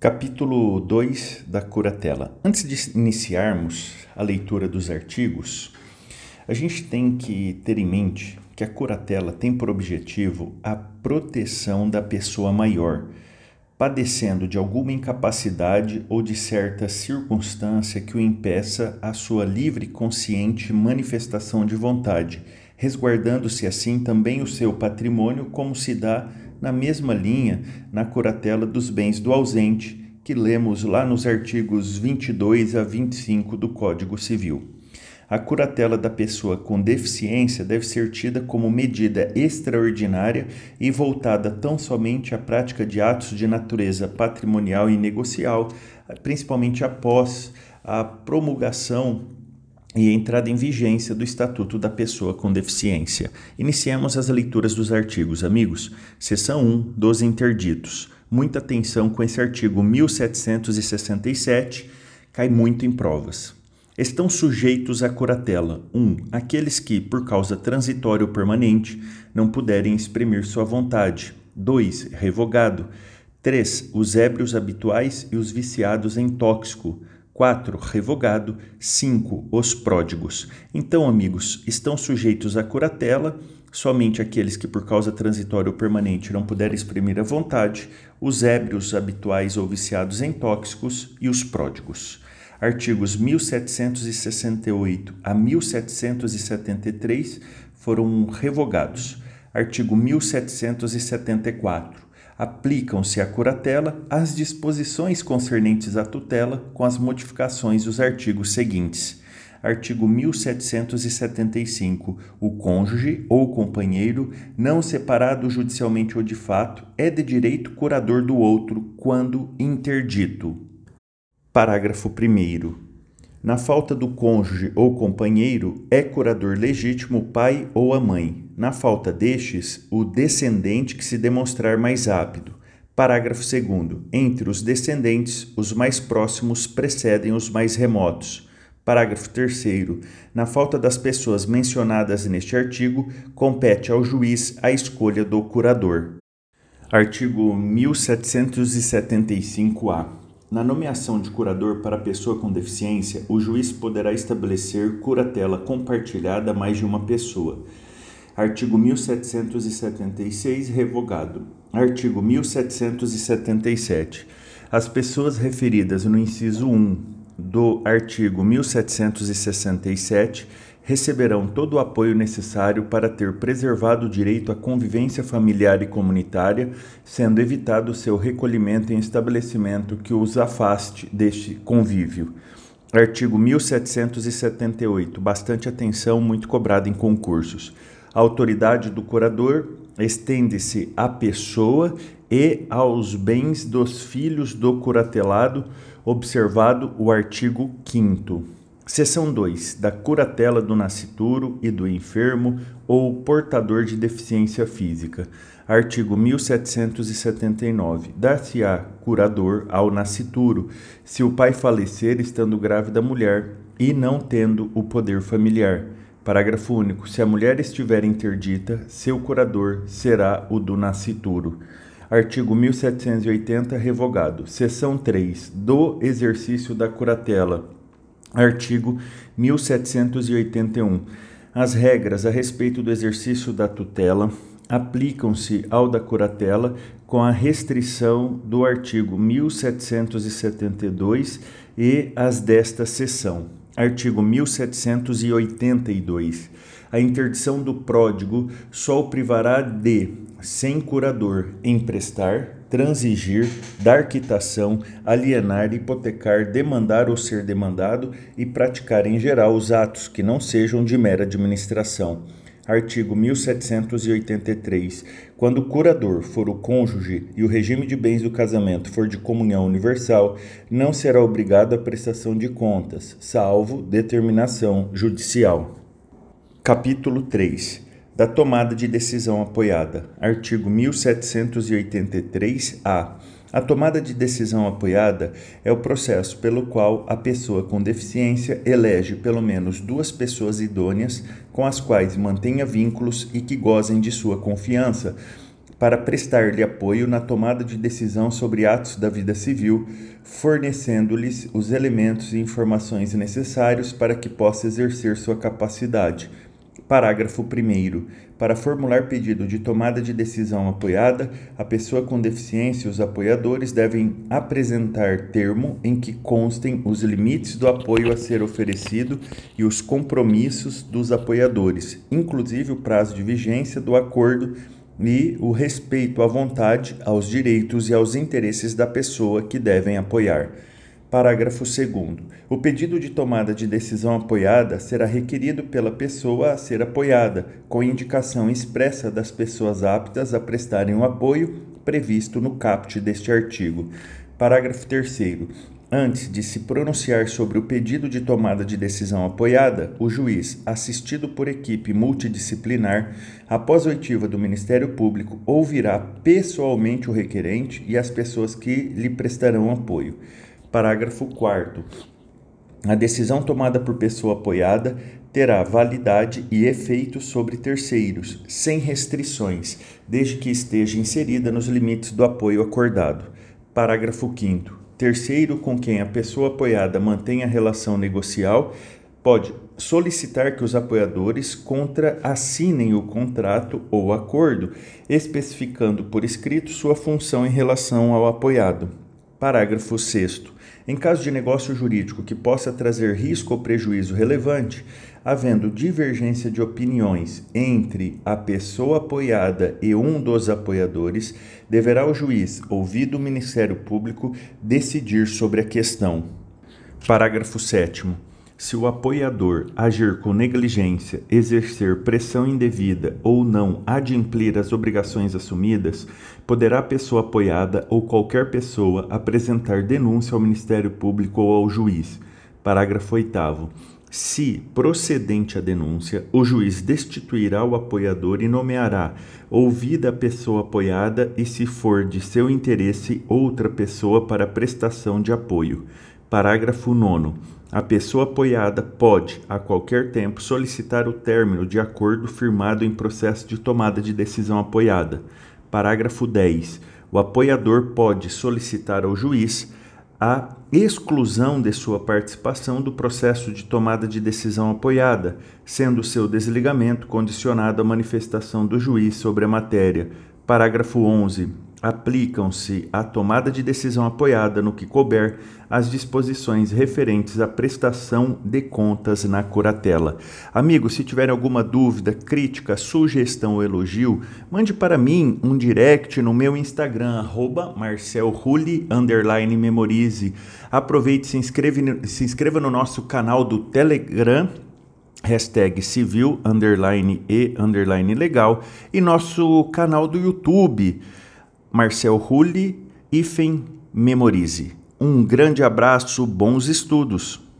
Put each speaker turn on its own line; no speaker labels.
Capítulo 2 da curatela. Antes de iniciarmos a leitura dos artigos, a gente tem que ter em mente que a curatela tem por objetivo a proteção da pessoa maior, padecendo de alguma incapacidade ou de certa circunstância que o impeça a sua livre e consciente manifestação de vontade, resguardando-se assim também o seu patrimônio, como se dá na mesma linha na curatela dos bens do ausente, que lemos lá nos artigos 22 a 25 do Código Civil. A curatela da pessoa com deficiência deve ser tida como medida extraordinária e voltada tão somente à prática de atos de natureza patrimonial e negocial, principalmente após a promulgação e entrada em vigência do Estatuto da Pessoa com Deficiência. Iniciemos as leituras dos artigos, amigos. Seção 1 dos interditos. Muita atenção com esse artigo 1767, cai muito em provas. Estão sujeitos à curatela: 1. Um, aqueles que, por causa transitória ou permanente, não puderem exprimir sua vontade. 2. Revogado. 3. Os ébrios habituais e os viciados em tóxico. 4. Revogado. 5. Os pródigos. Então, amigos, estão sujeitos à curatela somente aqueles que, por causa transitória ou permanente, não puderem exprimir a vontade, os ébrios habituais ou viciados em tóxicos e os pródigos. Artigos 1768 a 1773 foram revogados. Artigo 1774 aplicam-se à curatela as disposições concernentes à tutela, com as modificações dos artigos seguintes. Artigo 1775. O cônjuge ou companheiro, não separado judicialmente ou de fato, é de direito curador do outro quando interdito. Parágrafo 1. Na falta do cônjuge ou companheiro, é curador legítimo o pai ou a mãe. Na falta destes, o descendente que se demonstrar mais apto. Parágrafo 2. Entre os descendentes, os mais próximos precedem os mais remotos. Parágrafo 3. Na falta das pessoas mencionadas neste artigo, compete ao juiz a escolha do curador. Artigo 1775-A. Na nomeação de curador para pessoa com deficiência, o juiz poderá estabelecer curatela compartilhada a mais de uma pessoa. Artigo 1776, revogado. Artigo 1777. As pessoas referidas no inciso 1 do artigo 1767 receberão todo o apoio necessário para ter preservado o direito à convivência familiar e comunitária, sendo evitado seu recolhimento em estabelecimento que os afaste deste convívio. Artigo 1778. Bastante atenção, muito cobrado em concursos. A autoridade do curador estende-se à pessoa e aos bens dos filhos do curatelado, observado o artigo 5 Seção 2. Da curatela do nascituro e do enfermo ou portador de deficiência física. Artigo 1779. Dar-se-á curador ao nascituro, se o pai falecer estando grávida a mulher e não tendo o poder familiar. Parágrafo único. Se a mulher estiver interdita, seu curador será o do nascituro. Artigo 1780, revogado. Seção 3. Do exercício da curatela Artigo 1781. As regras a respeito do exercício da tutela aplicam-se ao da curatela com a restrição do artigo 1772 e as desta seção. Artigo 1782. A interdição do pródigo só o privará de, sem curador, emprestar, transigir, dar quitação, alienar, hipotecar, demandar ou ser demandado e praticar em geral os atos que não sejam de mera administração. Artigo 1783. Quando o curador for o cônjuge e o regime de bens do casamento for de comunhão universal, não será obrigado à prestação de contas, salvo determinação judicial. Capítulo 3 da tomada de decisão apoiada. Artigo 1783-A. A tomada de decisão apoiada é o processo pelo qual a pessoa com deficiência elege pelo menos duas pessoas idôneas com as quais mantenha vínculos e que gozem de sua confiança, para prestar-lhe apoio na tomada de decisão sobre atos da vida civil, fornecendo-lhes os elementos e informações necessários para que possa exercer sua capacidade. Parágrafo 1. Para formular pedido de tomada de decisão apoiada, a pessoa com deficiência e os apoiadores devem apresentar termo em que constem os limites do apoio a ser oferecido e os compromissos dos apoiadores, inclusive o prazo de vigência do acordo e o respeito à vontade, aos direitos e aos interesses da pessoa que devem apoiar. Parágrafo 2. O pedido de tomada de decisão apoiada será requerido pela pessoa a ser apoiada, com indicação expressa das pessoas aptas a prestarem o apoio previsto no caput deste artigo. Parágrafo 3. Antes de se pronunciar sobre o pedido de tomada de decisão apoiada, o juiz, assistido por equipe multidisciplinar, após oitiva do Ministério Público, ouvirá pessoalmente o requerente e as pessoas que lhe prestarão apoio. Parágrafo 4. A decisão tomada por pessoa apoiada terá validade e efeito sobre terceiros, sem restrições, desde que esteja inserida nos limites do apoio acordado. Parágrafo 5 terceiro com quem a pessoa apoiada mantenha relação negocial pode solicitar que os apoiadores contra-assinem o contrato ou acordo, especificando por escrito sua função em relação ao apoiado. Parágrafo 6. Em caso de negócio jurídico que possa trazer risco ou prejuízo relevante, havendo divergência de opiniões entre a pessoa apoiada e um dos apoiadores, deverá o juiz, ouvido o Ministério Público, decidir sobre a questão. Parágrafo 7. Se o apoiador agir com negligência, exercer pressão indevida ou não adimplir as obrigações assumidas, poderá a pessoa apoiada ou qualquer pessoa apresentar denúncia ao Ministério Público ou ao juiz. Parágrafo 8. Se procedente a denúncia, o juiz destituirá o apoiador e nomeará, ouvida a pessoa apoiada e, se for de seu interesse, outra pessoa para prestação de apoio. Parágrafo 9. A pessoa apoiada pode, a qualquer tempo, solicitar o término de acordo firmado em processo de tomada de decisão apoiada. Parágrafo 10. O apoiador pode solicitar ao juiz a exclusão de sua participação do processo de tomada de decisão apoiada, sendo seu desligamento condicionado à manifestação do juiz sobre a matéria. Parágrafo 11 aplicam-se à tomada de decisão apoiada no que couber as disposições referentes à prestação de contas na curatela. Amigo, se tiver alguma dúvida, crítica, sugestão ou elogio, mande para mim um direct no meu Instagram, marcelrulli, memorize. Aproveite e se, inscreve, se inscreva no nosso canal do Telegram, hashtag civil, underline e, underline legal, e nosso canal do YouTube, Marcel Rulli, Ifen Memorize. Um grande abraço, bons estudos!